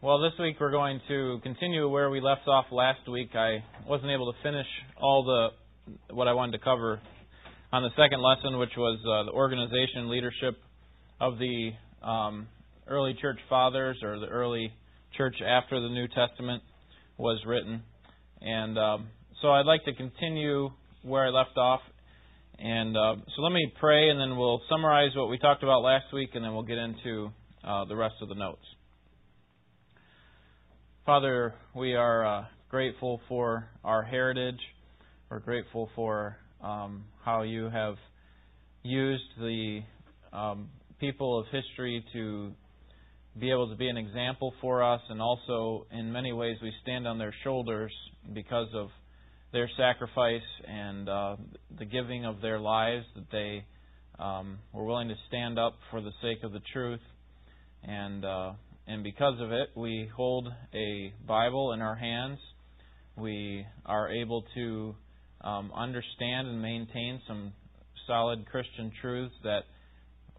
Well, this week we're going to continue where we left off last week. I wasn't able to finish all the what I wanted to cover on the second lesson, which was uh, the organization leadership of the um, early church fathers or the early church after the New Testament was written. And um, so I'd like to continue where I left off. And uh, so let me pray, and then we'll summarize what we talked about last week, and then we'll get into uh, the rest of the notes. Father, we are uh, grateful for our heritage. We're grateful for um, how you have used the um, people of history to be able to be an example for us, and also in many ways we stand on their shoulders because of their sacrifice and uh, the giving of their lives that they um, were willing to stand up for the sake of the truth and uh, and because of it, we hold a Bible in our hands. We are able to um, understand and maintain some solid Christian truths that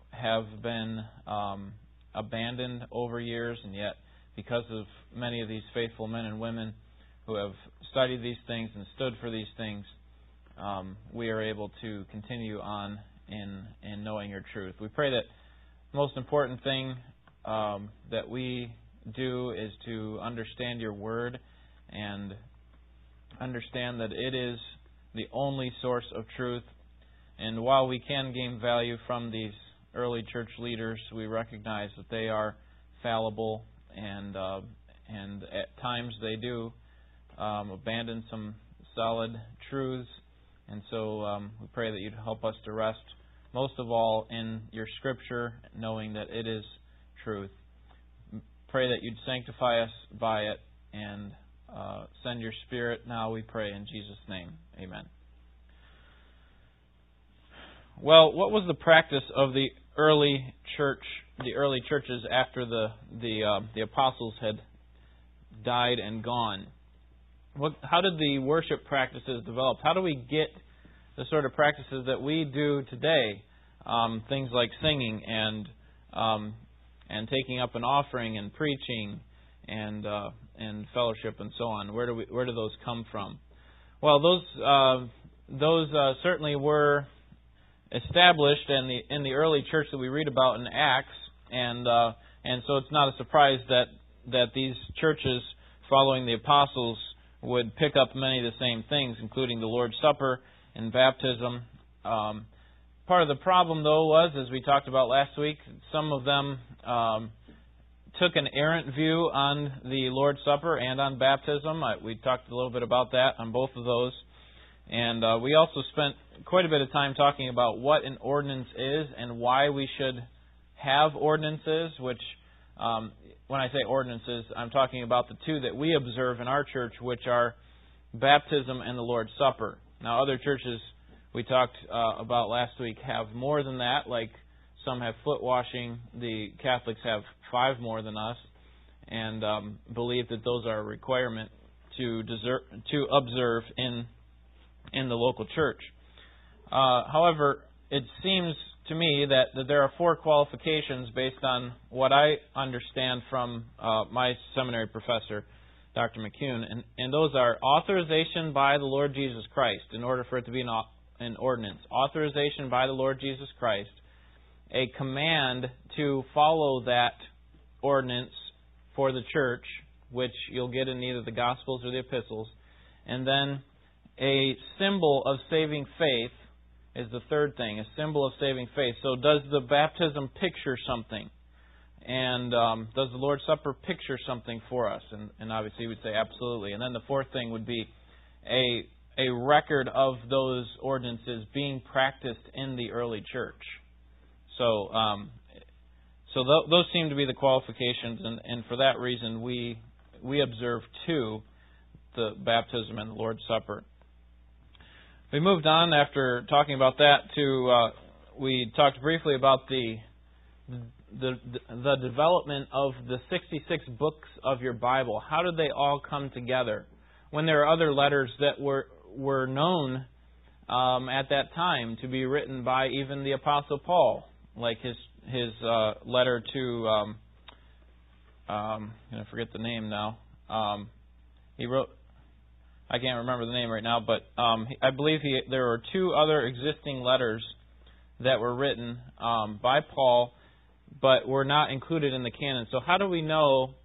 have been um, abandoned over years, and yet, because of many of these faithful men and women who have studied these things and stood for these things, um, we are able to continue on in in knowing your truth. We pray that most important thing um, that we do is to understand your word and understand that it is the only source of truth. And while we can gain value from these early church leaders, we recognize that they are fallible and uh, and at times they do um, abandon some solid truths. And so um, we pray that you'd help us to rest most of all in your Scripture, knowing that it is truth. Pray that you'd sanctify us by it and uh, send your Spirit now, we pray, in Jesus' name. Amen. Well, what was the practice of the early church, the early churches after the the uh, the apostles had died and gone? What, how did the worship practices develop? How do we get the sort of practices that we do today? Um, things like singing and um, and taking up an offering and preaching and uh, and fellowship and so on. Where do we where do those come from? Well, those uh, those uh, certainly were established in the in the early church that we read about in Acts, and uh, and so it's not a surprise that that these churches following the apostles would pick up many of the same things, including the Lord's Supper and baptism. Um, Part of the problem, though, was, as we talked about last week, some of them um, took an errant view on the Lord's Supper and on baptism. I, we talked a little bit about that on both of those. And uh, we also spent quite a bit of time talking about what an ordinance is and why we should have ordinances, which, um, when I say ordinances, I'm talking about the two that we observe in our church, which are baptism and the Lord's Supper. Now, other churches we talked uh, about last week have more than that, like some have foot washing. The Catholics have five more than us, and um, believe that those are a requirement to to observe in in the local church. Uh, however, it seems to me that, that there are four qualifications based on what I understand from uh, my seminary professor, Dr. McCune, and, and those are authorization by the Lord Jesus Christ in order for it to be an an ordinance, authorization by the Lord Jesus Christ, a command to follow that ordinance for the church, which you'll get in either the Gospels or the Epistles, and then a symbol of saving faith is the third thing, a symbol of saving faith. So, does the baptism picture something? And um, does the Lord's Supper picture something for us? And, and obviously, we would say absolutely. And then the fourth thing would be a a record of those ordinances being practiced in the early church. So, um, so th- those seem to be the qualifications, and, and for that reason, we we observe two: the baptism and the Lord's Supper. We moved on after talking about that to uh, we talked briefly about the the the development of the 66 books of your Bible. How did they all come together? When there are other letters that were were known um, at that time to be written by even the Apostle Paul, like his his uh, letter to um, um, I'm to forget the name now. Um, he wrote. I can't remember the name right now, but um, I believe he, there were two other existing letters that were written um, by Paul, but were not included in the canon. So how do we know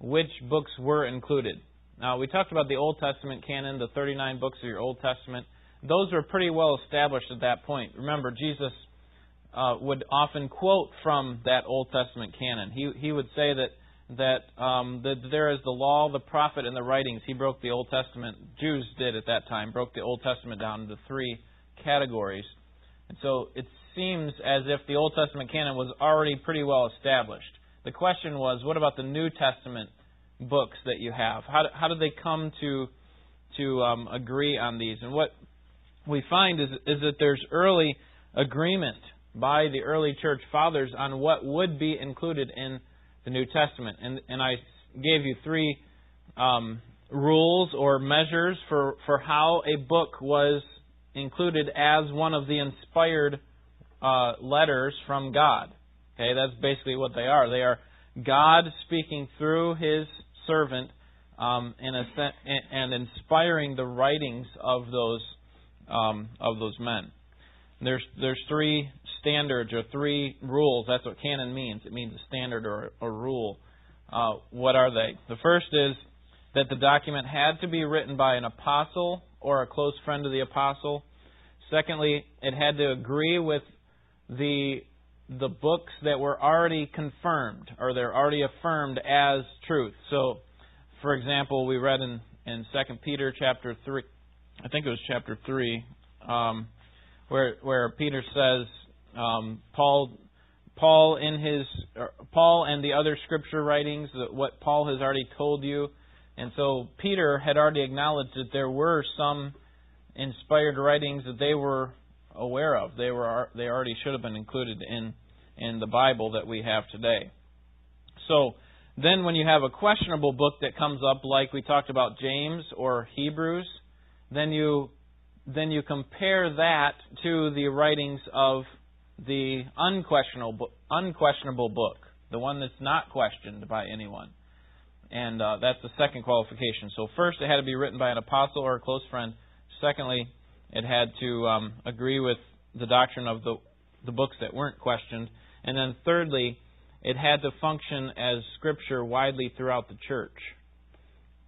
which books were included? Now we talked about the Old Testament canon, the 39 books of your Old Testament. Those were pretty well established at that point. Remember, Jesus uh, would often quote from that Old Testament canon. He he would say that that um, that there is the law, the prophet, and the writings. He broke the Old Testament. Jews did at that time broke the Old Testament down into three categories, and so it seems as if the Old Testament canon was already pretty well established. The question was, what about the New Testament books that you have? How how did they come to to um, agree on these? And what we find is is that there's early agreement by the early church fathers on what would be included in the New Testament. And, and I gave you three um, rules or measures for, for how a book was included as one of the inspired uh, letters from God. Okay, that's basically what they are. They are God speaking through His servant um, and, and inspiring the writings of those um, of those men. There's there's three standards or three rules. That's what canon means. It means a standard or a rule. Uh, what are they? The first is that the document had to be written by an apostle or a close friend of the apostle. Secondly, it had to agree with the the books that were already confirmed or they're already affirmed as truth. So, for example, we read in in Second Peter chapter three, I think it was chapter three. Um, where where Peter says um, Paul Paul in his Paul and the other scripture writings what Paul has already told you, and so Peter had already acknowledged that there were some inspired writings that they were aware of. They were they already should have been included in in the Bible that we have today. So then when you have a questionable book that comes up like we talked about James or Hebrews, then you then you compare that to the writings of the unquestionable, unquestionable book, the one that's not questioned by anyone. And uh, that's the second qualification. So, first, it had to be written by an apostle or a close friend. Secondly, it had to um, agree with the doctrine of the, the books that weren't questioned. And then, thirdly, it had to function as scripture widely throughout the church.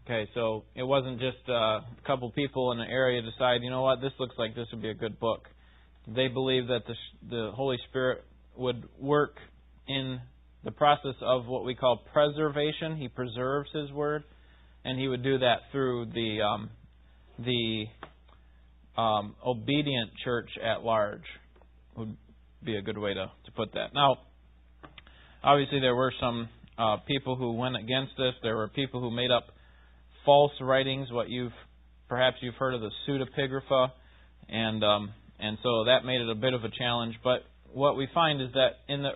Okay, so it wasn't just uh, a couple people in an area decide, you know what, this looks like this would be a good book. They believed that the, the Holy Spirit would work in the process of what we call preservation. He preserves His Word, and He would do that through the um, the um, obedient church at large. Would be a good way to, to put that. Now, obviously, there were some uh, people who went against this. There were people who made up false writings, what you've perhaps you've heard of the pseudepigrapha, and um, and so that made it a bit of a challenge. But what we find is that in the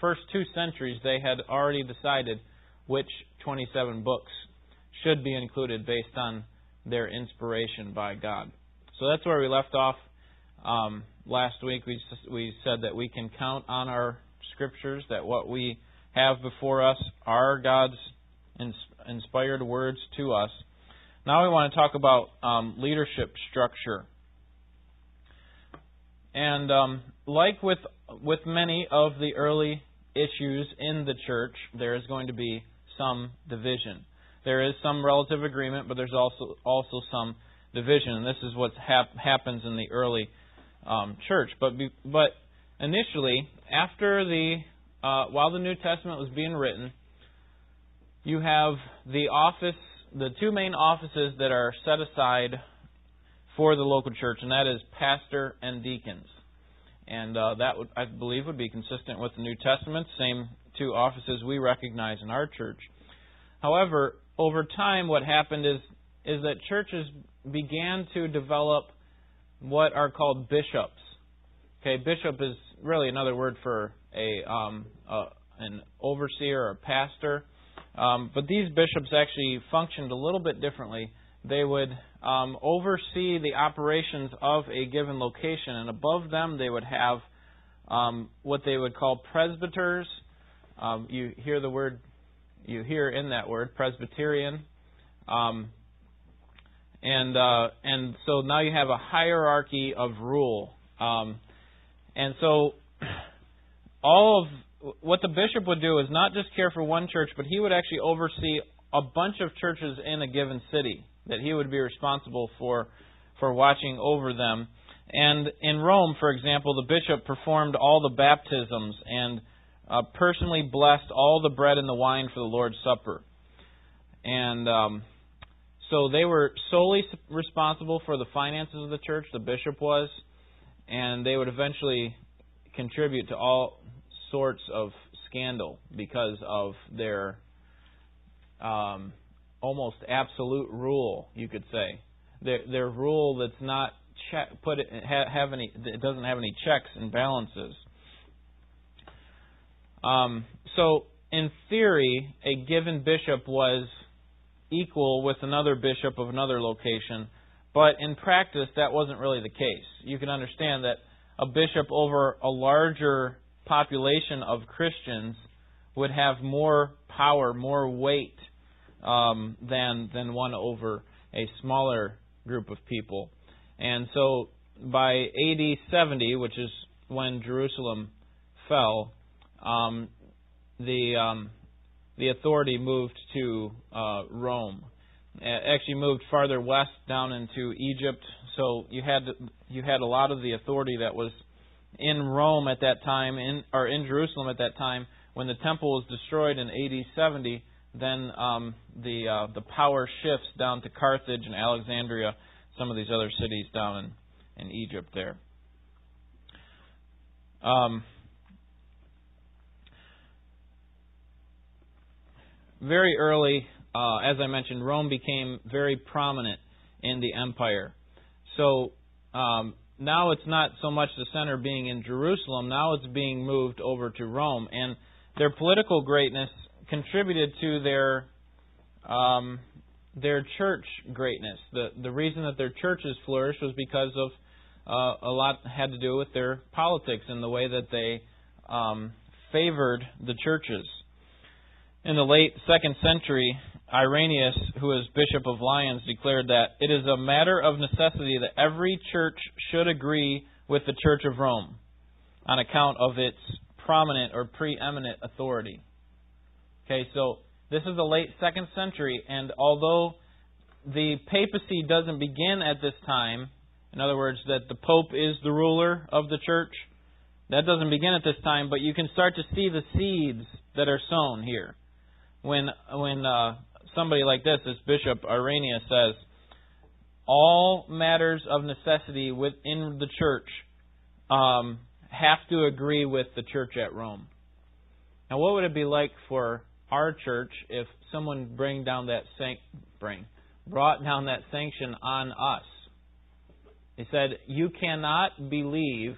first two centuries, they had already decided which 27 books should be included based on their inspiration by God. So that's where we left off um, last week. We we said that we can count on our scriptures that what we have before us are God's inspired words to us. Now we want to talk about um, leadership structure. And um, like with with many of the early issues in the church, there is going to be some division. There is some relative agreement, but there's also also some division, and this is what hap- happens in the early um, church. But be, but initially, after the uh, while the New Testament was being written, you have the office, the two main offices that are set aside for the local church, and that is pastor and deacons. And uh, that would, I believe, would be consistent with the New Testament. Same two offices we recognize in our church. However, over time, what happened is is that churches began to develop what are called bishops. Okay, bishop is really another word for a, um, a an overseer or a pastor. Um, but these bishops actually functioned a little bit differently. They would um, oversee the operations of a given location, and above them they would have um, what they would call presbyters. Um, you hear the word you hear in that word, Presbyterian. Um, and uh, and so now you have a hierarchy of rule. Um, and so all of what the bishop would do is not just care for one church, but he would actually oversee a bunch of churches in a given city that he would be responsible for for watching over them. And in Rome, for example, the bishop performed all the baptisms and uh, personally blessed all the bread and the wine for the Lord's Supper. And um, so they were solely responsible for the finances of the church, the bishop was, and they would eventually contribute to all sorts of scandal because of their um, almost absolute rule, you could say. Their, their rule that's not check, put it have any it doesn't have any checks and balances. Um, so in theory, a given bishop was equal with another bishop of another location, but in practice that wasn't really the case. You can understand that a bishop over a larger population of Christians would have more power, more weight um, than than one over a smaller group of people. And so by AD 70, which is when Jerusalem fell, um, the um, the authority moved to uh, Rome. Actually, moved farther west down into Egypt. So you had you had a lot of the authority that was in Rome at that time, in or in Jerusalem at that time. When the temple was destroyed in AD 70, then um, the uh, the power shifts down to Carthage and Alexandria, some of these other cities down in, in Egypt there. Um, very early, uh, as I mentioned, Rome became very prominent in the empire. So um, now it's not so much the center being in Jerusalem, now it's being moved over to Rome. And their political greatness contributed to their um, their church greatness. The the reason that their churches flourished was because of uh, a lot had to do with their politics and the way that they um, favored the churches. In the late second century, Irenaeus, who was Bishop of Lyons, declared that it is a matter of necessity that every church should agree with the Church of Rome on account of its prominent or preeminent authority. Okay, so this is the late second century, and although the papacy doesn't begin at this time, in other words, that the Pope is the ruler of the church, that doesn't begin at this time, but you can start to see the seeds that are sown here when when uh, somebody like this, this Bishop Irenaeus says, all matters of necessity within the church um, have to agree with the church at Rome. Now, what would it be like for our church if someone bring down that bring brought down that sanction on us? He said, "You cannot believe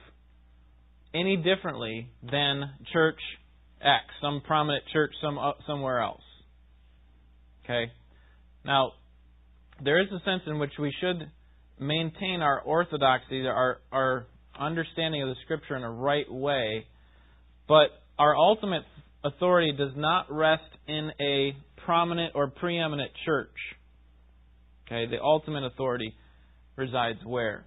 any differently than church X, some prominent church some uh, somewhere else. Okay? Now, there is a sense in which we should maintain our orthodoxy, our our understanding of the scripture in a right way, but our ultimate authority does not rest in a prominent or preeminent church. Okay, the ultimate authority resides where?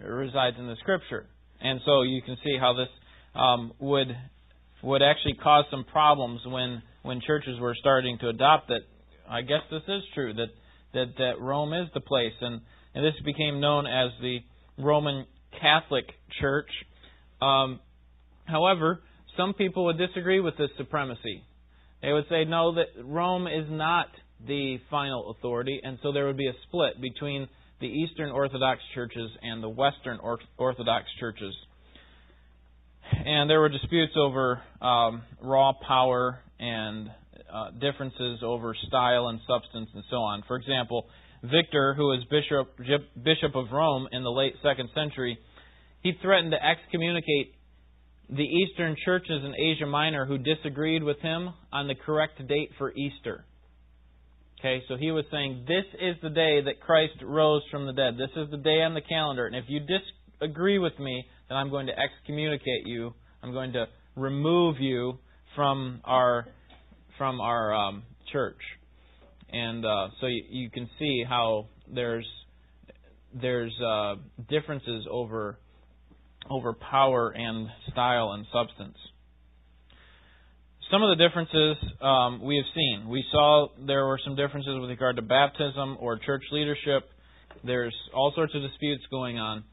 It resides in the scripture. And so you can see how this um, would would actually cause some problems when when churches were starting to adopt that. I guess this is true that that that Rome is the place, and and this became known as the Roman Catholic Church. Um, however, some people would disagree with this supremacy. They would say no, that Rome is not the final authority, and so there would be a split between the Eastern Orthodox churches and the Western Orthodox churches and there were disputes over um, raw power and uh, differences over style and substance and so on. For example, Victor, who was bishop bishop of Rome in the late second century, he threatened to excommunicate the Eastern churches in Asia Minor who disagreed with him on the correct date for Easter. Okay, so he was saying, This is the day that Christ rose from the dead. This is the day on the calendar. And if you disagree with me, then I'm going to excommunicate you. I'm going to remove you from our from our um, church, and uh, so you, you, can see how there's there's uh, differences over over power and style and substance. Some of the differences um, we have seen. We saw there were some differences with regard to baptism or church leadership. There's all sorts of disputes going on.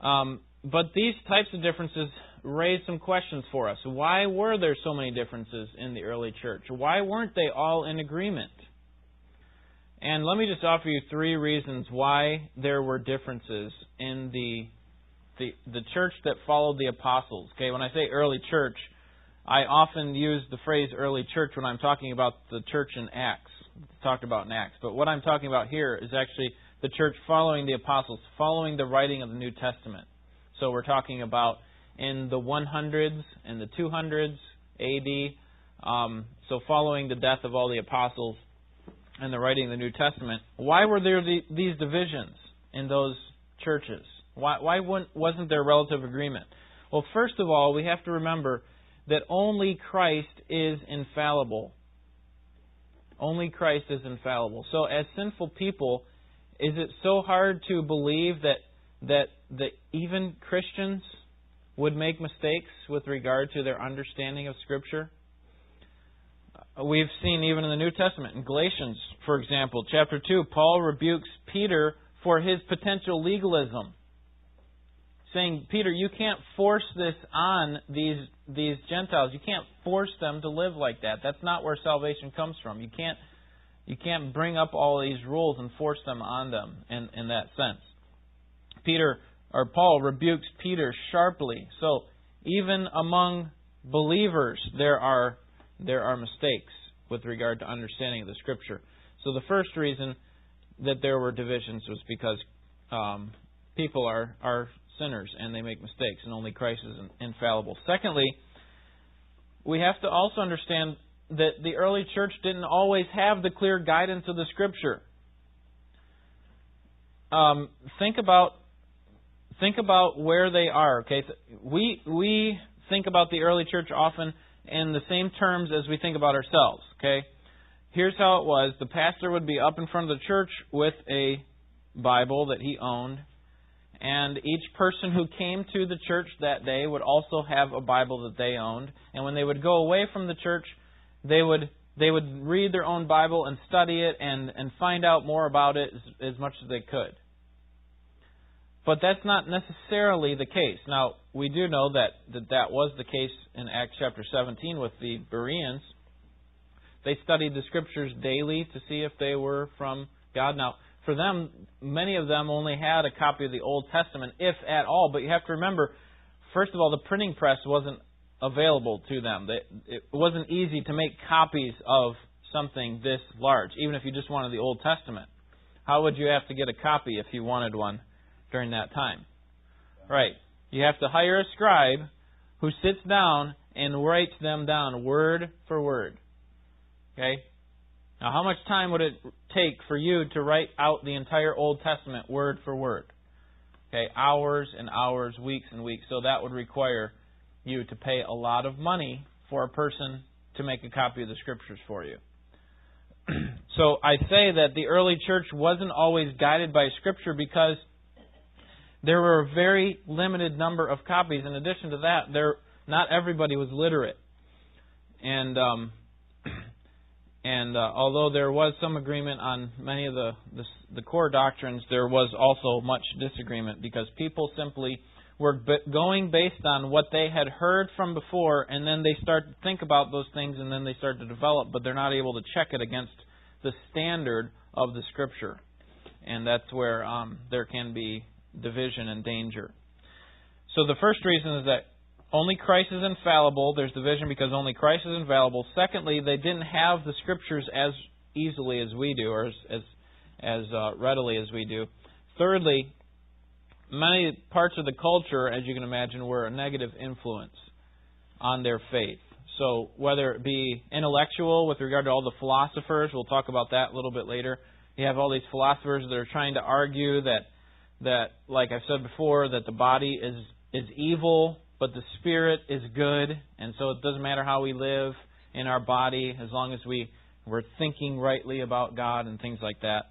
Um, but these types of differences raise some questions for us. Why were there so many differences in the early church? Why weren't they all in agreement? And let me just offer you three reasons why there were differences in the the, the church that followed the apostles. Okay, when I say early church, I often use the phrase early church when I'm talking about the church in Acts. It's talked about in Acts. But what I'm talking about here is actually the church following the apostles, following the writing of the New Testament. So we're talking about in the 100s and the 200s AD. Um, so following the death of all the apostles and the writing of the New Testament. Why were there the, these divisions in those churches? Why, why wasn't there relative agreement? Well, first of all, we have to remember that only Christ is infallible. Only Christ is infallible. So, as sinful people, is it so hard to believe that that that even Christians would make mistakes with regard to their understanding of Scripture? We've seen even in the New Testament, in Galatians, for example, chapter 2, Paul rebukes Peter for his potential legalism saying, Peter, you can't force this on these these Gentiles. You can't force them to live like that. That's not where salvation comes from. You can't you can't bring up all these rules and force them on them in, in that sense. Peter or Paul rebukes Peter sharply. So even among believers there are there are mistakes with regard to understanding of the scripture. So the first reason that there were divisions was because um, people are are sinners and they make mistakes, and only Christ is infallible. Secondly, we have to also understand that the early church didn't always have the clear guidance of the Scripture. Um, think about think about where they are. Okay, we we think about the early church often in the same terms as we think about ourselves. Okay, here's how it was: the pastor would be up in front of the church with a Bible that he owned and each person who came to the church that day would also have a Bible that they owned. And when they would go away from the church, they would they would read their own Bible and study it and, and find out more about it as, as much as they could. But that's not necessarily the case. Now, we do know that, that that was the case in Acts chapter 17 with the Bereans. They studied the scriptures daily to see if they were from God. Now, for them, many of them only had a copy of the Old Testament, if at all. But you have to remember, first of all, the printing press wasn't available to them. It wasn't easy to make copies of something this large, even if you just wanted the Old Testament. How would you have to get a copy if you wanted one during that time? Right. You have to hire a scribe who sits down and writes them down word for word. Okay? Now, how much time would it take for you to write out the entire Old Testament word for word? Okay, hours and hours, weeks and weeks. So that would require you to pay a lot of money for a person to make a copy of the scriptures for you. so I say that the early church wasn't always guided by scripture because there were a very limited number of copies. In addition to that, there not everybody was literate. And um, and uh, although there was some agreement on many of the, the, the core doctrines, there was also much disagreement because people simply were going based on what they had heard from before, and then they start to think about those things, and then they start to develop, but they're not able to check it against the standard of the Scripture, and that's where um, there can be division and danger. So the first reason is that only Christ is infallible. There's division because only Christ is infallible. Secondly, they didn't have the scriptures as easily as we do, or as as, as uh, readily as we do. Thirdly, many parts of the culture, as you can imagine, were a negative influence on their faith. So whether it be intellectual with regard to all the philosophers, we'll talk about that a little bit later. You have all these philosophers that are trying to argue that that, like I've said before, that the body is is evil but the Spirit is good, and so it doesn't matter how we live. in our body, as long as we we're thinking rightly about God and things like that.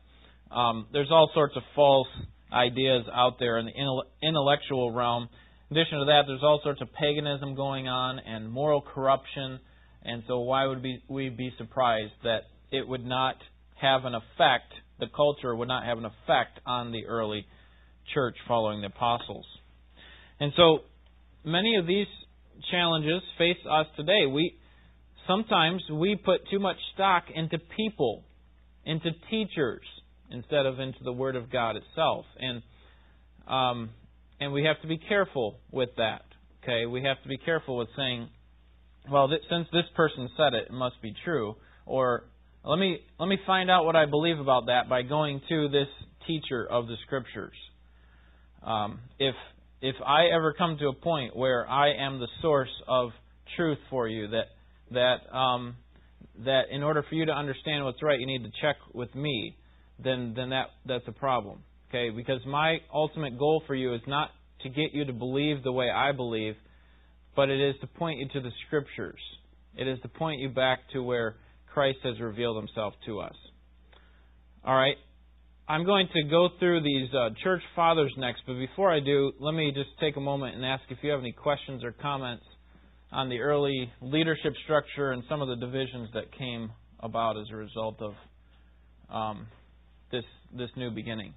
Um, there's all sorts of false ideas out there in the intellectual realm. In addition to that, there's all sorts of paganism going on and moral corruption. And so, why would we be surprised that it would not have an effect, the culture would not have an effect on the early church following the apostles? And so, many of these challenges face us today. We sometimes we put too much stock into people, into teachers, instead of into the Word of God itself. And um, and we have to be careful with that. Okay, we have to be careful with saying, well, since this person said it, it must be true. Or let me let me find out what I believe about that by going to this teacher of the Scriptures. Um, if if I ever come to a point where I am the source of truth for you, that that um, that in order for you to understand what's right, you need to check with me, then then that that's a problem. Okay, because my ultimate goal for you is not to get you to believe the way I believe, but it is to point you to the Scriptures. It is to point you back to where Christ has revealed Himself to us. All right, I'm going to go through these uh, church fathers next, but before I do, let me just take a moment and ask if you have any questions or comments on the early leadership structure and some of the divisions that came about as a result of um, this this new beginning.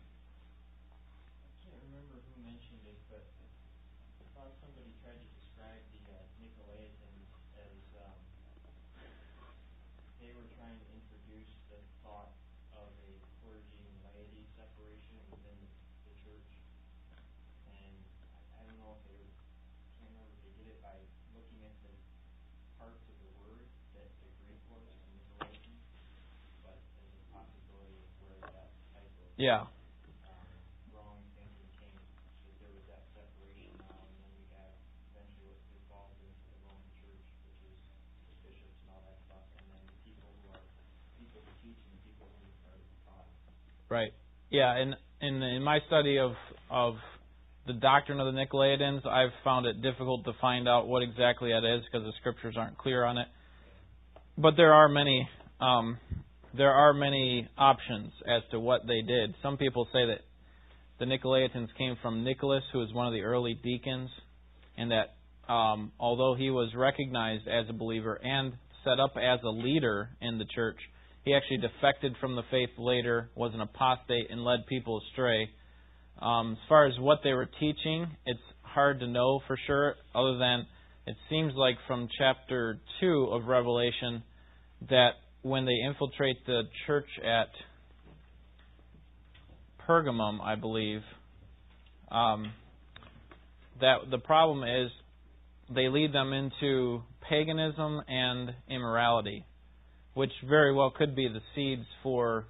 Yeah. There was that separation when the apostles still followed the Roman church which the bishops not that class one people were they took to teaching the people who started the god right. Yeah, and in in my study of of the doctrine of the Nicolaitans, I've found it difficult to find out what exactly that is because the scriptures aren't clear on it. But there are many um, there are many options as to what they did. Some people say that the Nicolaitans came from Nicholas, who was one of the early deacons, and that um, although he was recognized as a believer and set up as a leader in the church, he actually defected from the faith later, was an apostate, and led people astray. Um, as far as what they were teaching, it's hard to know for sure, other than it seems like from chapter 2 of Revelation that when they infiltrate the church at Pergamum, I believe, um, that the problem is they lead them into paganism and immorality, which very well could be the seeds for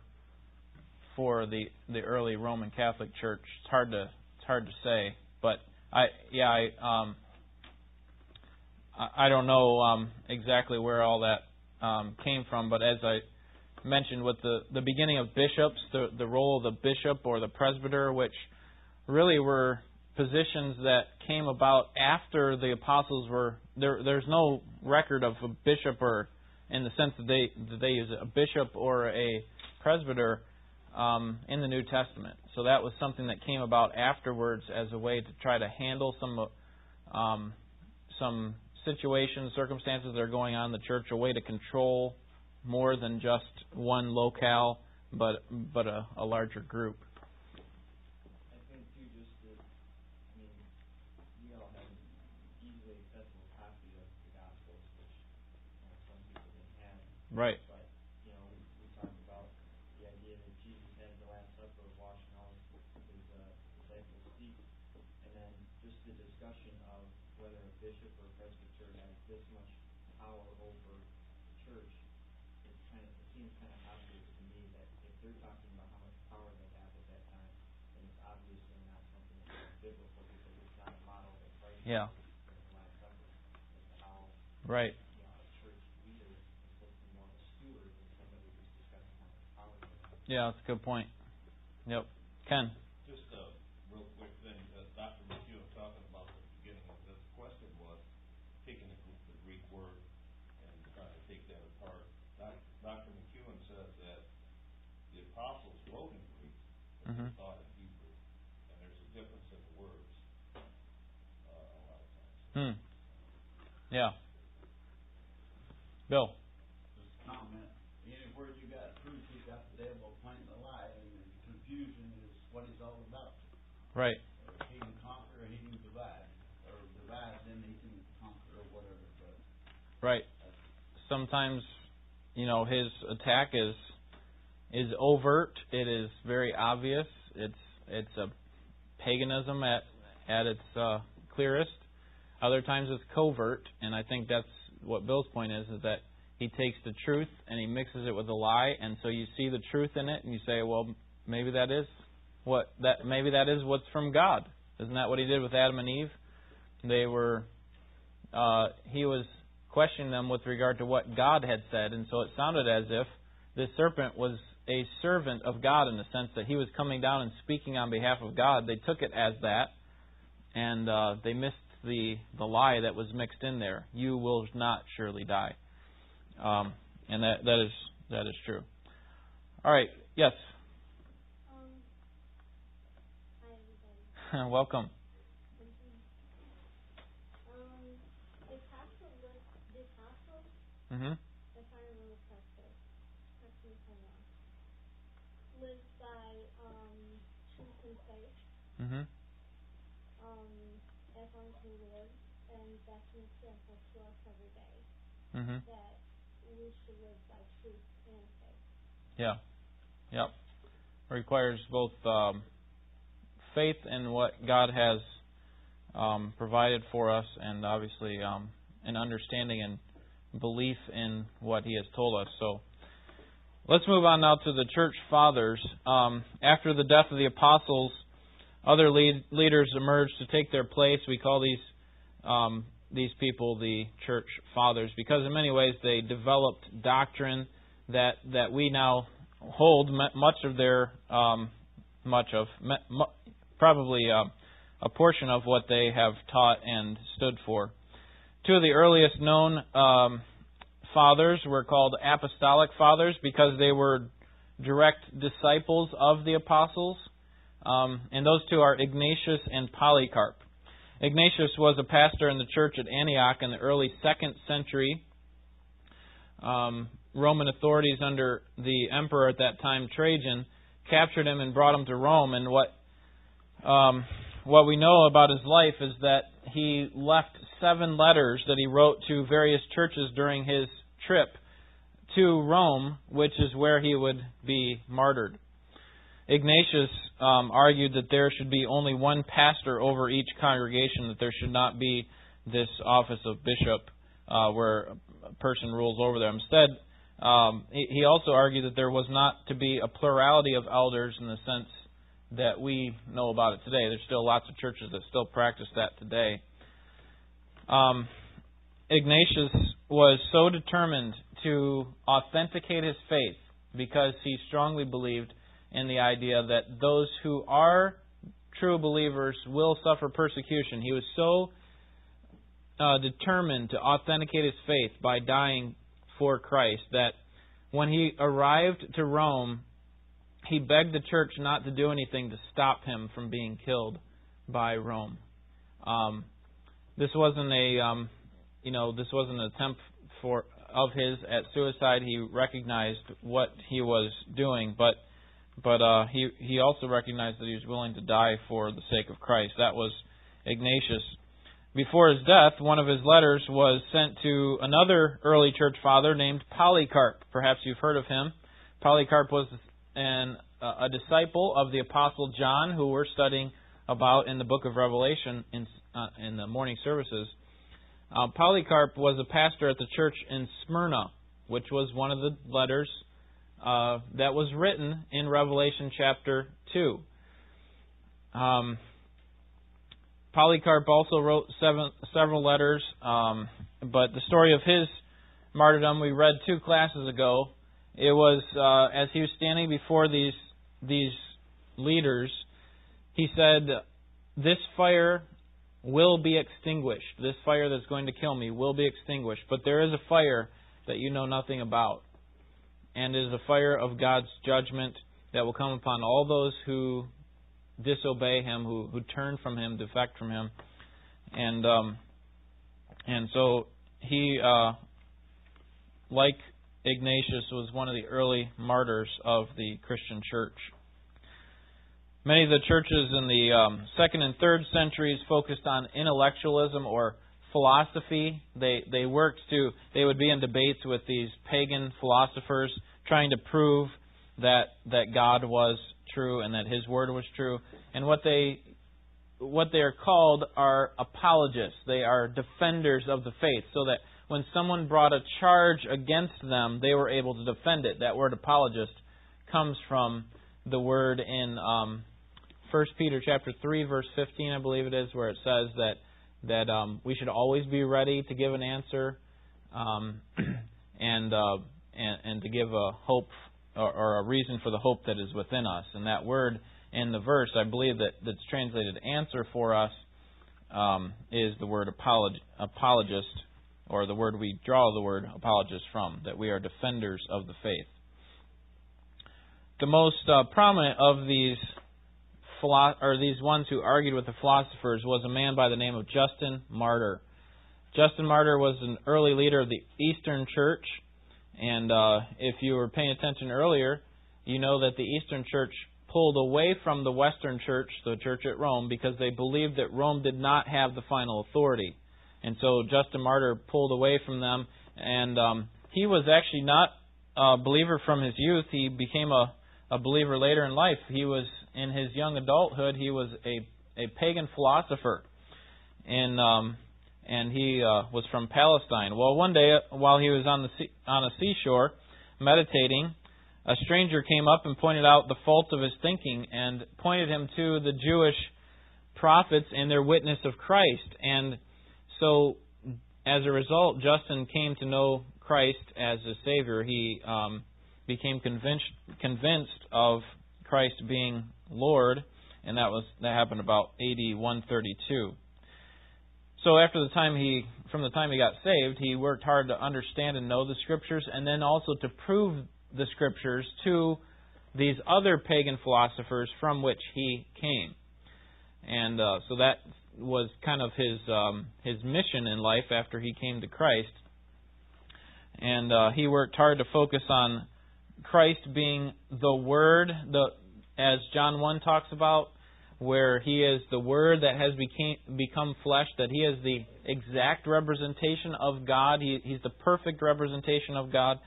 for the the early Roman Catholic Church. It's hard to it's hard to say, but I yeah I um I don't know um, exactly where all that um, came from. But as I mentioned with the, the beginning of bishops, the, the role of the bishop or the presbyter, which really were positions that came about after the apostles were there. There's no record of a bishop or in the sense that they that they use a bishop or a presbyter um, in the New Testament. So that was something that came about afterwards as a way to try to handle some um, some situations, circumstances that are going on in the church, a way to control more than just one locale, but but a, a larger group. Right. But, you know, we, we talked about the idea that Jesus had the Last Supper washing all his, his uh, disciples' feet, and then just the discussion of whether a bishop or presbyter has this much power over the church. It's kind of, it seems kind of obvious to me that if they're talking about how much power they have at that time, then it's obviously not something that's biblical because it's not a model that Christ yeah. Right. Yeah, that's a good point. Yep. Ken. Just a real quick thing. As uh, Dr. McHugh was talking about the beginning of this question was taking the, Greek word and trying to take that apart. Dr. McCune says that the apostles wrote in Greek, but mm-hmm. they thought in Hebrew. And there's a difference in the words uh, a lot of times. Hmm. Yeah. Bill. Right. He can conquer, he can divide, or divide, then he can conquer, or whatever. But right. Sometimes, you know, his attack is is overt. It is very obvious. It's it's a paganism at at its uh, clearest. Other times it's covert, and I think that's what Bill's point is: is that he takes the truth and he mixes it with a lie, and so you see the truth in it, and you say, well, maybe that is what that maybe that is what's from God. Isn't that what he did with Adam and Eve? They were uh, he was questioning them with regard to what God had said, and so it sounded as if this serpent was a servant of God in the sense that he was coming down and speaking on behalf of God. They took it as that, and uh, they missed the the lie that was mixed in there. You will not surely die, um, and that that is that is true. All right. Yes. Um, hi, Welcome. Um, the castle was the castle. Mm-hmm. If I remember correctly, correct me if I'm wrong. Was by um truth faith. Mm-hmm. Mm-hmm. faith. Yeah. Yep. Requires both um, faith in what God has um, provided for us, and obviously um, an understanding and belief in what He has told us. So, let's move on now to the church fathers. Um, after the death of the apostles, other lead, leaders emerged to take their place. We call these um, these people the church fathers because, in many ways, they developed doctrine that that we now hold much of their um, much of probably uh, a portion of what they have taught and stood for. Two of the earliest known um, fathers were called apostolic fathers because they were direct disciples of the apostles, um, and those two are Ignatius and Polycarp. Ignatius was a pastor in the church at Antioch in the early second century. Um, Roman authorities under the emperor at that time, Trajan, captured him and brought him to Rome. And what um, what we know about his life is that he left seven letters that he wrote to various churches during his trip to Rome, which is where he would be martyred. Ignatius um, argued that there should be only one pastor over each congregation, that there should not be this office of bishop uh, where a person rules over them. Instead, um, he also argued that there was not to be a plurality of elders in the sense that we know about it today. There's still lots of churches that still practice that today. Um, Ignatius was so determined to authenticate his faith because he strongly believed in the idea that those who are true believers will suffer persecution. He was so uh, determined to authenticate his faith by dying for Christ that when he arrived to Rome, he begged the church not to do anything to stop him from being killed by Rome. Um, this wasn't a, um, you know, this wasn't an attempt for of his at suicide. He recognized what he was doing, but but uh, he he also recognized that he was willing to die for the sake of Christ. That was Ignatius. Before his death, one of his letters was sent to another early church father named Polycarp. Perhaps you've heard of him. Polycarp was an, uh, a disciple of the apostle John, who we're studying about in the book of Revelation in, uh, in the morning services. Uh, Polycarp was a pastor at the church in Smyrna, which was one of the letters uh, that was written in Revelation chapter 2. Um, Polycarp also wrote seven, several letters, um, but the story of his martyrdom we read two classes ago. It was uh, as he was standing before these these leaders, he said, "This fire will be extinguished. This fire that's going to kill me will be extinguished. But there is a fire that you know nothing about, and it is a fire of God's judgment that will come upon all those who disobey him, who who turn from him, defect from him, and um, and so he, uh, like Ignatius, was one of the early martyrs of the Christian church. Many of the churches in the um, second and third centuries focused on intellectualism or philosophy. They they worked to they would be in debates with these pagan philosophers, trying to prove that that God was true and that His word was true. And what they what they are called are apologists. They are defenders of the faith, so that when someone brought a charge against them, they were able to defend it. That word apologist comes from the word in um, 1 Peter chapter 3 verse 15, I believe it is, where it says that that um, we should always be ready to give an answer um, and, uh, and and to give a hope or, or, a reason for the hope that is within us. And that word in the verse, I believe that that's translated answer for us um, is the word apolog- apologist, or the word we draw the word apologist from. That we are defenders of the faith. The most uh, prominent of these or these ones who argued with the philosophers was a man by the name of Justin Martyr. Justin Martyr was an early leader of the Eastern Church, and uh, if you were paying attention earlier, you know that the Eastern Church pulled away from the Western Church, the Church at Rome, because they believed that Rome did not have the final authority. And so Justin Martyr pulled away from them, and um, he was actually not a believer from his youth. He became a, a believer later in life. He was in his young adulthood, he was a, a pagan philosopher. And, um, and he uh, was from Palestine. Well, one day, while he was on, the sea, on a seashore meditating, a stranger came up and pointed out the faults of his thinking and pointed him to the Jewish prophets and their witness of Christ. And so, as a result, Justin came to know Christ as a Savior. He um, became convinced, convinced of Christ being Lord, and that was that happened about AD 132. So after the time he from the time he got saved, he worked hard to understand and know the scriptures and then also to prove the scriptures to these other pagan philosophers from which he came. And uh, so that was kind of his um, his mission in life after he came to Christ. And uh, he worked hard to focus on Christ being the Word, the as John 1 talks about, where he is the Word that has became, become flesh, that he is the exact representation of God. He, he's the perfect representation of God.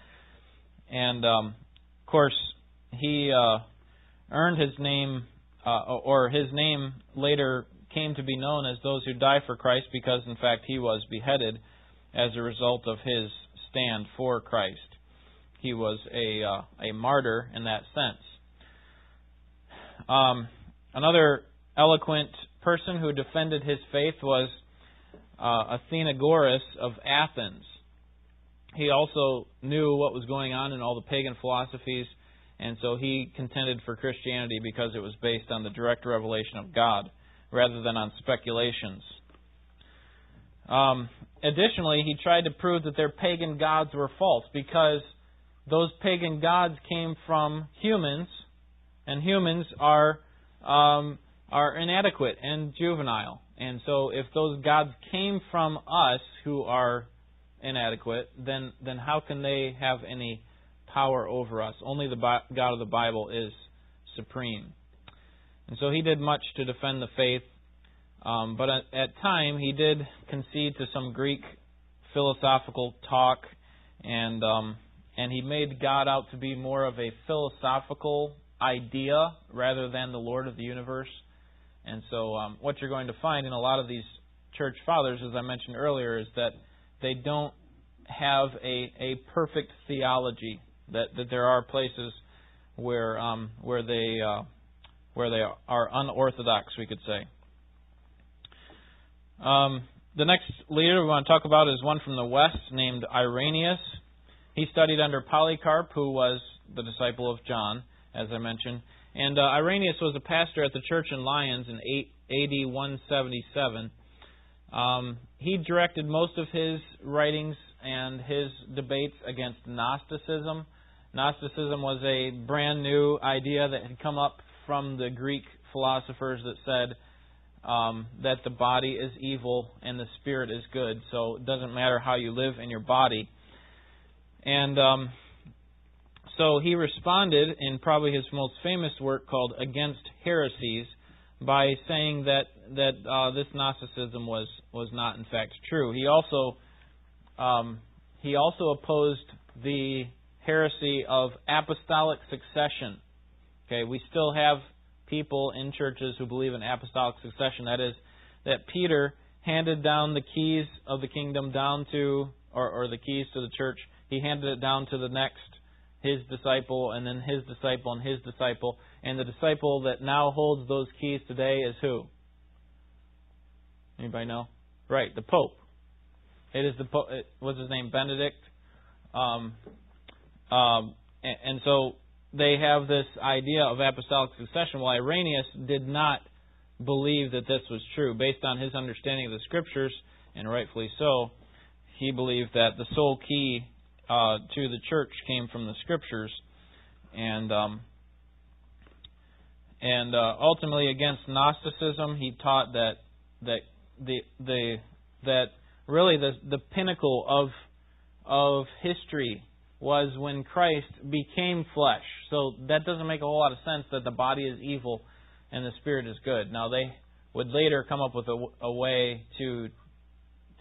And, um, of course, he uh, earned his name, uh, or his name later came to be known as those who die for Christ because, in fact, he was beheaded as a result of his stand for Christ. He was a, uh, a martyr in that sense. Um, another eloquent person who defended his faith was uh, Athenagoras of Athens. He also knew what was going on in all the pagan philosophies, and so he contended for Christianity because it was based on the direct revelation of God rather than on speculations. Um, additionally, he tried to prove that their pagan gods were false because those pagan gods came from humans and humans are um, are inadequate and juvenile. And so, if those gods came from us who are inadequate, then then how can they have any power over us? Only the God of the Bible is supreme. And so he did much to defend the faith, um, but at, at time he did concede to some Greek philosophical talk, and um, and he made God out to be more of a philosophical idea rather than the Lord of the universe. And so, um, what you're going to find in a lot of these church fathers, as I mentioned earlier, is that they don't have a, a perfect theology. That, that there are places where um, where they uh, where they are unorthodox, we could say. Um, the next leader we want to talk about is one from the west named Irenaeus. He studied under Polycarp, who was the disciple of John as I mentioned. And uh, Irenaeus was a pastor at the church in Lyons in 8, AD 177. Um, he directed most of his writings and his debates against Gnosticism Gnosticism was a brand new idea that had come up from the Greek philosophers that said um, that the body is evil and the spirit is good. So it doesn't matter how you live in your body. And um, so he responded in probably his most famous work called Against Heresies by saying that that uh, this Gnosticism was was not in fact true. He also um, he also opposed the heresy of apostolic succession. Okay, we still have people in churches who believe in apostolic succession. That is, that Peter handed down the keys of the kingdom down to, or, or the keys to the church, he handed it down to the next, his disciple, and then his disciple, and his disciple. And the disciple that now holds those keys today is who? Anybody know? Right, the Pope. It is the Pope. What's his name? Benedict. Um, um, and, and so they have this idea of apostolic succession. Well, Irenaeus did not believe that this was true. Based on his understanding of the scriptures, and rightfully so, he believed that the sole key uh, to the church came from the scriptures, and um, and uh, ultimately against Gnosticism, he taught that that the the that really the the pinnacle of of history was when Christ became flesh. So that doesn't make a whole lot of sense that the body is evil and the spirit is good. Now they would later come up with a, a way to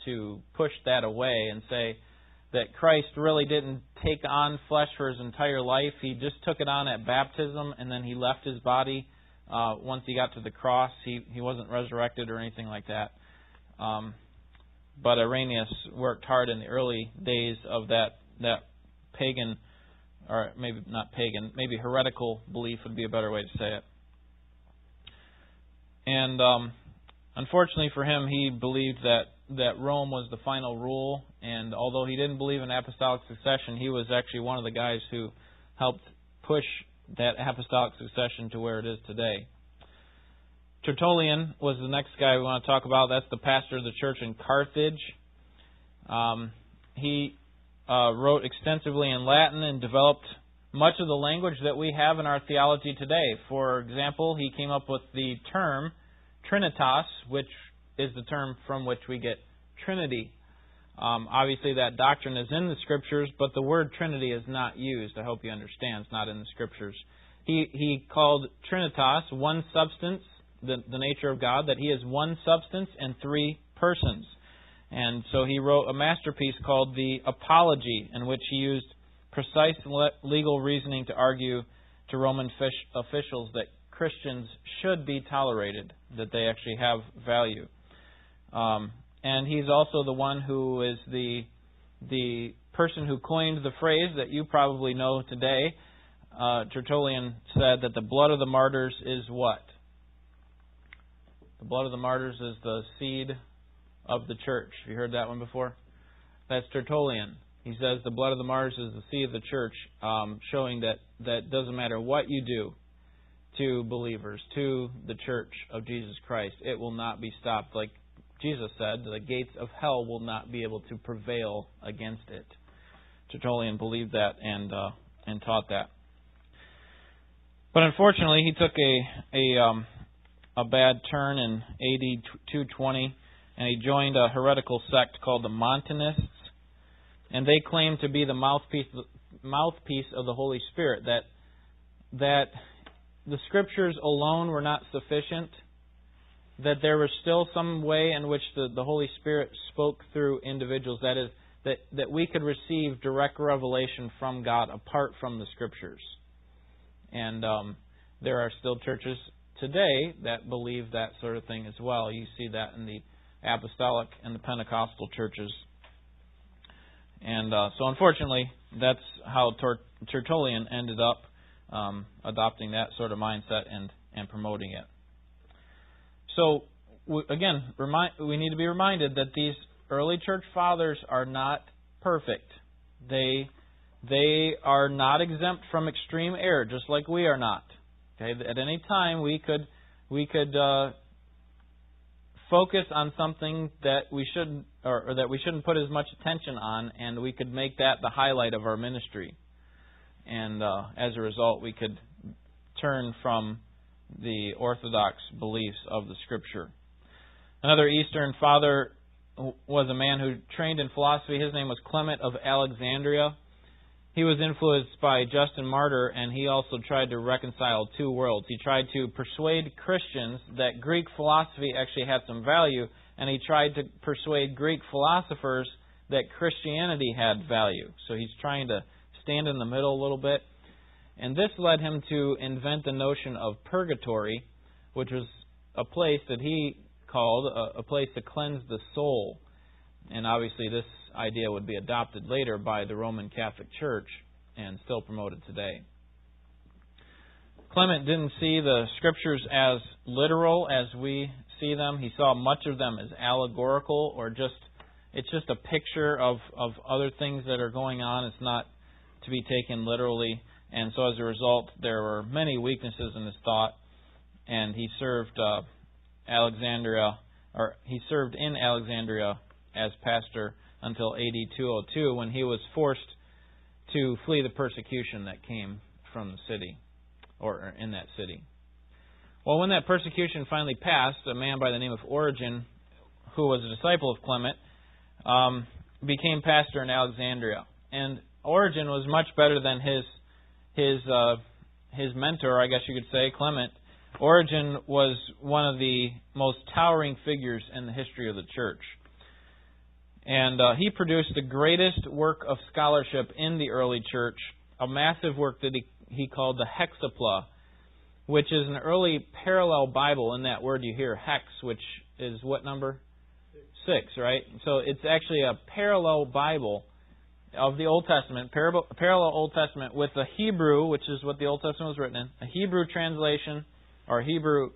to push that away and say that Christ really didn't take on flesh for his entire life. He just took it on at baptism and then he left his body uh, once he got to the cross. He he wasn't resurrected or anything like that. Um, but Irenaeus worked hard in the early days of that that pagan, or maybe not pagan, maybe heretical belief would be a better way to say it. And um, unfortunately for him, he believed that that Rome was the final rule, and although he didn't believe in apostolic succession, he was actually one of the guys who helped push that apostolic succession to where it is today. Tertullian was the next guy we want to talk about. That's the pastor of the church in Carthage. Um, he uh, wrote extensively in Latin and developed much of the language that we have in our theology today. For example, he came up with the term Trinitas, which is the term from which we get Trinity. Um, obviously, that doctrine is in the Scriptures, but the word Trinity is not used. I hope you understand. It's not in the Scriptures. He, he called Trinitas one substance, the, the nature of God, that He is one substance and three persons. And so he wrote a masterpiece called The Apology, in which he used precise legal reasoning to argue to Roman officials that Christians should be tolerated, that they actually have value. Um, and he's also the one who is the the person who coined the phrase that you probably know today. Uh, Tertullian said that the blood of the martyrs is what? The blood of the martyrs is the seed of the church. Have you heard that one before? That's Tertullian. He says the blood of the martyrs is the seed of the church, um, showing that that doesn't matter what you do to believers, to the church of Jesus Christ, it will not be stopped. Like Jesus said, the gates of hell will not be able to prevail against it. Tertullian believed that and uh, and taught that. But unfortunately, he took a a um, a bad turn in AD 220 and he joined a heretical sect called the Montanists, and they claimed to be the mouthpiece mouthpiece of the Holy Spirit. That that the Scriptures alone were not sufficient. That there was still some way in which the, the Holy Spirit spoke through individuals. That is, that, that we could receive direct revelation from God apart from the Scriptures. And um, there are still churches today that believe that sort of thing as well. You see that in the apostolic and the Pentecostal churches. And uh, so, unfortunately, that's how Tertullian ended up um, adopting that sort of mindset and, and promoting it. So, again, remind, we need to be reminded that these early church fathers are not perfect. They they are not exempt from extreme error, just like we are not. Okay, at any time we could we could uh, focus on something that we shouldn't or, or, that we shouldn't put as much attention on, and we could make that the highlight of our ministry. and uh, as a result, we could turn from the orthodox beliefs of the Scripture. Another Eastern father was a man who trained in philosophy. His name was Clement of Alexandria. He was influenced by Justin Martyr, and he also tried to reconcile two worlds. He tried to persuade Christians that Greek philosophy actually had some value, and he tried to persuade Greek philosophers that Christianity had value. So he's trying to stand in the middle a little bit. And this led him to invent the notion of purgatory, which was a place that he called a, a place to cleanse the soul. And obviously, this idea would be adopted later by the Roman Catholic Church and still promoted today. Clement didn't see the scriptures as literal as we see them. He saw much of them as allegorical or just it's just a picture of, of other things that are going on. It's not to be taken literally. And so as a result, there were many weaknesses in his thought, and he served uh, Alexandria, or he served in Alexandria as pastor until AD 202 when he was forced to flee the persecution that came from the city, or in that city. Well, when that persecution finally passed, a man by the name of Origen, who was a disciple of Clement, um, became pastor in Alexandria. And Origen was much better than his his uh, his mentor, I guess you could say, Clement. Origen was one of the most towering figures in the history of the church. And uh, he produced the greatest work of scholarship in the early church, a massive work that he, he called the Hexapla, which is an early parallel Bible. In that word, you hear hex, which is what number? Six, right? So it's actually a parallel Bible of the Old Testament, parallel Old Testament with the Hebrew, which is what the Old Testament was written in, a Hebrew translation or Hebrew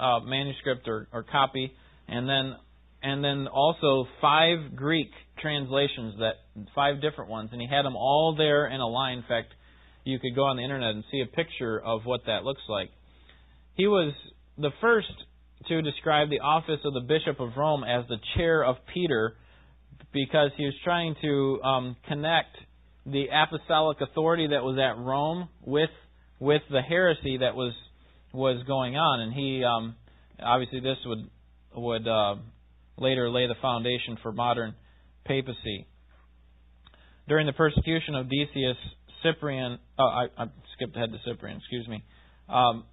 uh, manuscript or, or copy, and then and then also five Greek translations that five different ones, and he had them all there in a line. In fact, you could go on the internet and see a picture of what that looks like. He was the first to describe the office of the Bishop of Rome as the chair of Peter because he was trying to um, connect the apostolic authority that was at Rome with with the heresy that was was going on, and he um, obviously this would would uh, later lay the foundation for modern papacy. During the persecution of Decius, Cyprian, oh, I, I skipped ahead to Cyprian, excuse me. Um,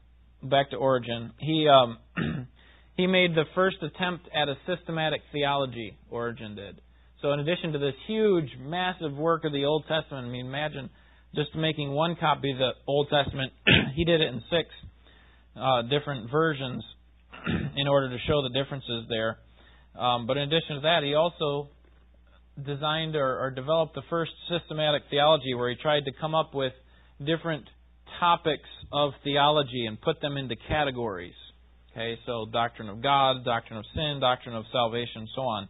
back to Origen. He um, he made the first attempt at a systematic theology. Origen did. So, in addition to this huge, massive work of the Old Testament, I mean, imagine just making one copy of the Old Testament. he did it in six uh, different versions in order to show the differences there. Um, but in addition to that, he also designed or, or developed the first systematic theology where he tried to come up with different topics of theology and put them into categories. Okay, so doctrine of God, doctrine of sin, doctrine of salvation, so on.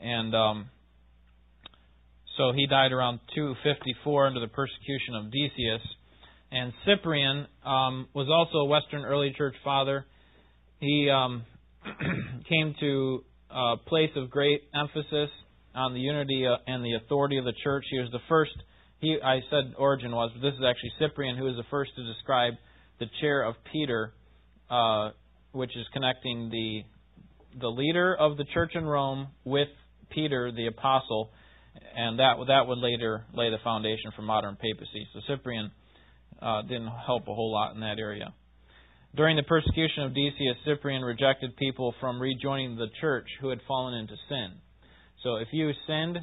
And um, so he died around 254 under the persecution of Decius. And Cyprian um, was also a Western early church father. He um, came to a place of great emphasis on the unity uh, and the authority of the church. He was the first. He, I said Origen was, but this is actually Cyprian who was the first to describe the chair of Peter, uh, which is connecting the the leader of the church in Rome with Peter the apostle, and that that would later lay the foundation for modern papacy. So Cyprian uh, didn't help a whole lot in that area. During the persecution of Decius, Cyprian rejected people from rejoining the church who had fallen into sin. So if you sinned,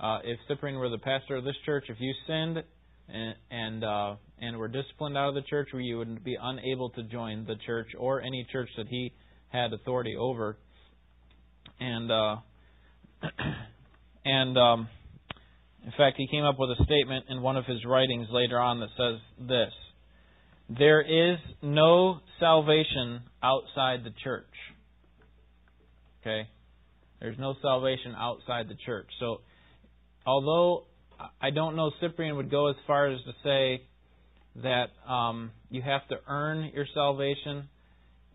uh, if Cyprian were the pastor of this church, if you sinned and and, uh, and were disciplined out of the church, you would be unable to join the church or any church that he had authority over. And uh, and um, in fact, he came up with a statement in one of his writings later on that says this There is no salvation outside the church. Okay? There's no salvation outside the church. So, although I don't know Cyprian would go as far as to say that um, you have to earn your salvation,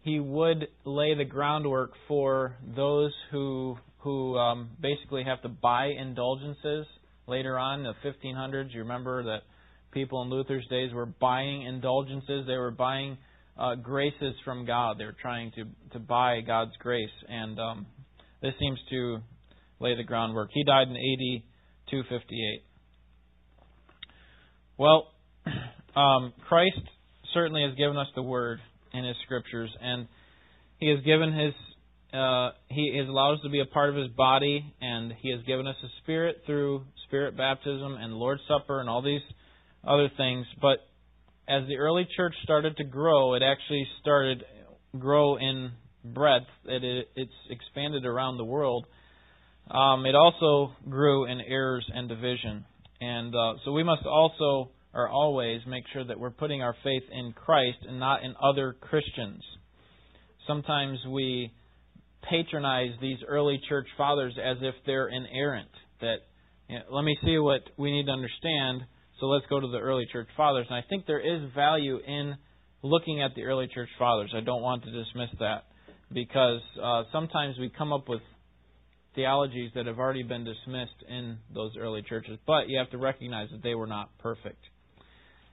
he would lay the groundwork for those who who um, basically have to buy indulgences later on in the 1500s. You remember that people in Luther's days were buying indulgences. They were buying uh, graces from God. They were trying to to buy God's grace, and um, this seems to lay the groundwork. He died in AD 258. Well, um, Christ certainly has given us the Word in His Scriptures, and He has given His uh, He has allowed us to be a part of His body, and He has given us a Spirit through Spirit baptism and Lord's Supper and all these other things. But as the early church started to grow, it actually started grow in breadth. It, it it's expanded around the world. Um, it also grew in errors and division, and uh, so we must also or always make sure that we're putting our faith in Christ and not in other Christians. Sometimes we patronize these early church fathers as if they're inerrant. That you know, let me see what we need to understand so let's go to the early church fathers. And I think there is value in looking at the early church fathers. I don't want to dismiss that because uh, sometimes we come up with theologies that have already been dismissed in those early churches. But you have to recognize that they were not perfect.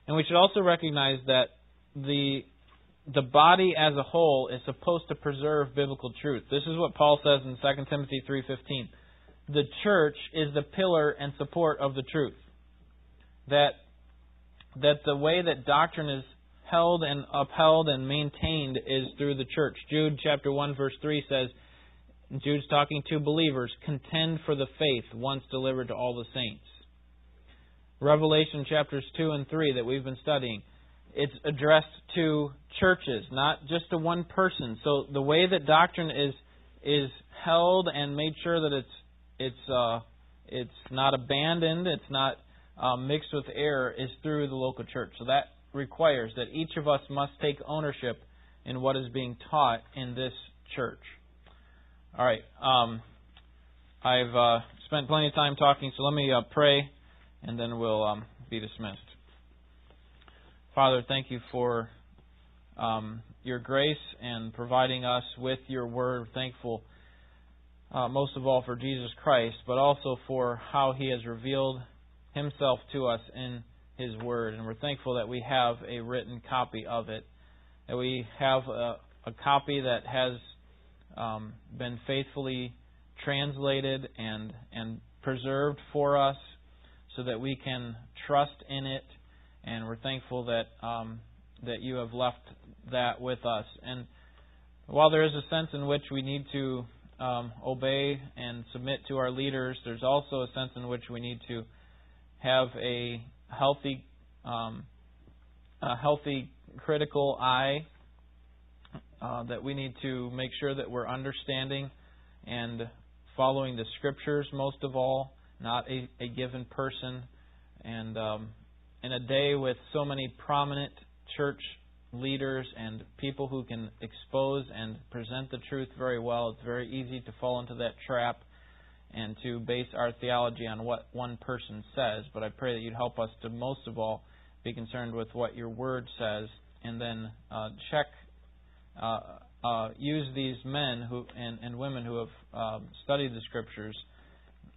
And we should also recognize that the the body as a whole is supposed to preserve biblical truth. This is what Paul says in 2 Timothy 3:15. The church is the pillar and support of the truth that that the way that doctrine is held and upheld and maintained is through the church. Jude chapter 1 verse 3 says Jude's talking to believers, contend for the faith once delivered to all the saints. Revelation chapters 2 and 3 that we've been studying, it's addressed to churches, not just to one person. So the way that doctrine is is held and made sure that it's it's uh, it's not abandoned, it's not um, mixed with error is through the local church. So that requires that each of us must take ownership in what is being taught in this church. All right. Um, I've uh, spent plenty of time talking, so let me uh, pray, and then we'll um, be dismissed. Father, thank you for um, your grace and providing us with your word. Thankful, uh, most of all, for Jesus Christ, but also for how he has revealed himself to us in his word. And we're thankful that we have a written copy of it, that we have a, a copy that has um, been faithfully translated and, and preserved for us so that we can trust in it. And we're thankful that, um, that you have left that with us. And while there is a sense in which we need to um, obey and submit to our leaders, there's also a sense in which we need to have a healthy, um, a healthy critical eye. Uh, that we need to make sure that we're understanding and following the scriptures most of all, not a, a given person. And um, in a day with so many prominent church leaders and people who can expose and present the truth very well, it's very easy to fall into that trap and to base our theology on what one person says, but I pray that you'd help us to most of all be concerned with what your word says, and then uh, check, uh, uh, use these men who and, and women who have um, studied the scriptures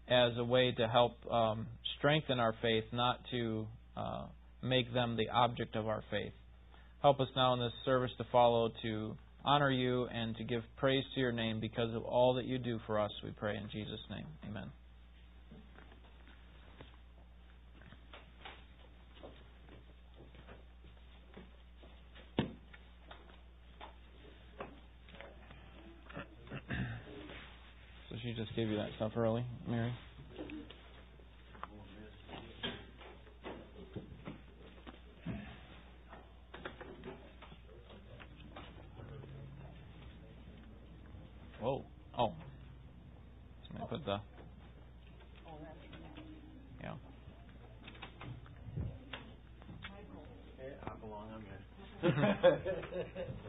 as a way to help um, strengthen our faith, not to uh, make them the object of our faith. Help us now in this service to follow to honor you and to give praise to your name because of all that you do for us, we pray in Jesus' name. Amen. So she just gave you that stuff early, Mary? Somebody put the. Yeah. I belong on there.